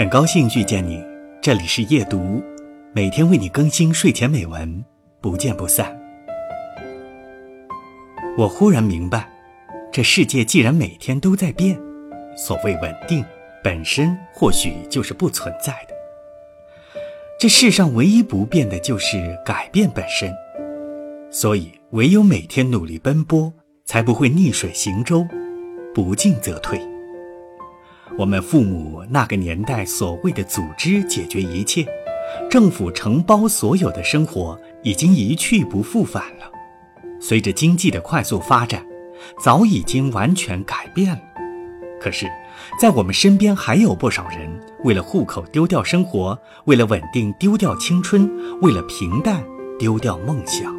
很高兴遇见你，这里是夜读，每天为你更新睡前美文，不见不散。我忽然明白，这世界既然每天都在变，所谓稳定本身或许就是不存在的。这世上唯一不变的就是改变本身，所以唯有每天努力奔波，才不会逆水行舟，不进则退。我们父母那个年代所谓的组织解决一切，政府承包所有的生活，已经一去不复返了。随着经济的快速发展，早已经完全改变了。可是，在我们身边还有不少人，为了户口丢掉生活，为了稳定丢掉青春，为了平淡丢掉梦想。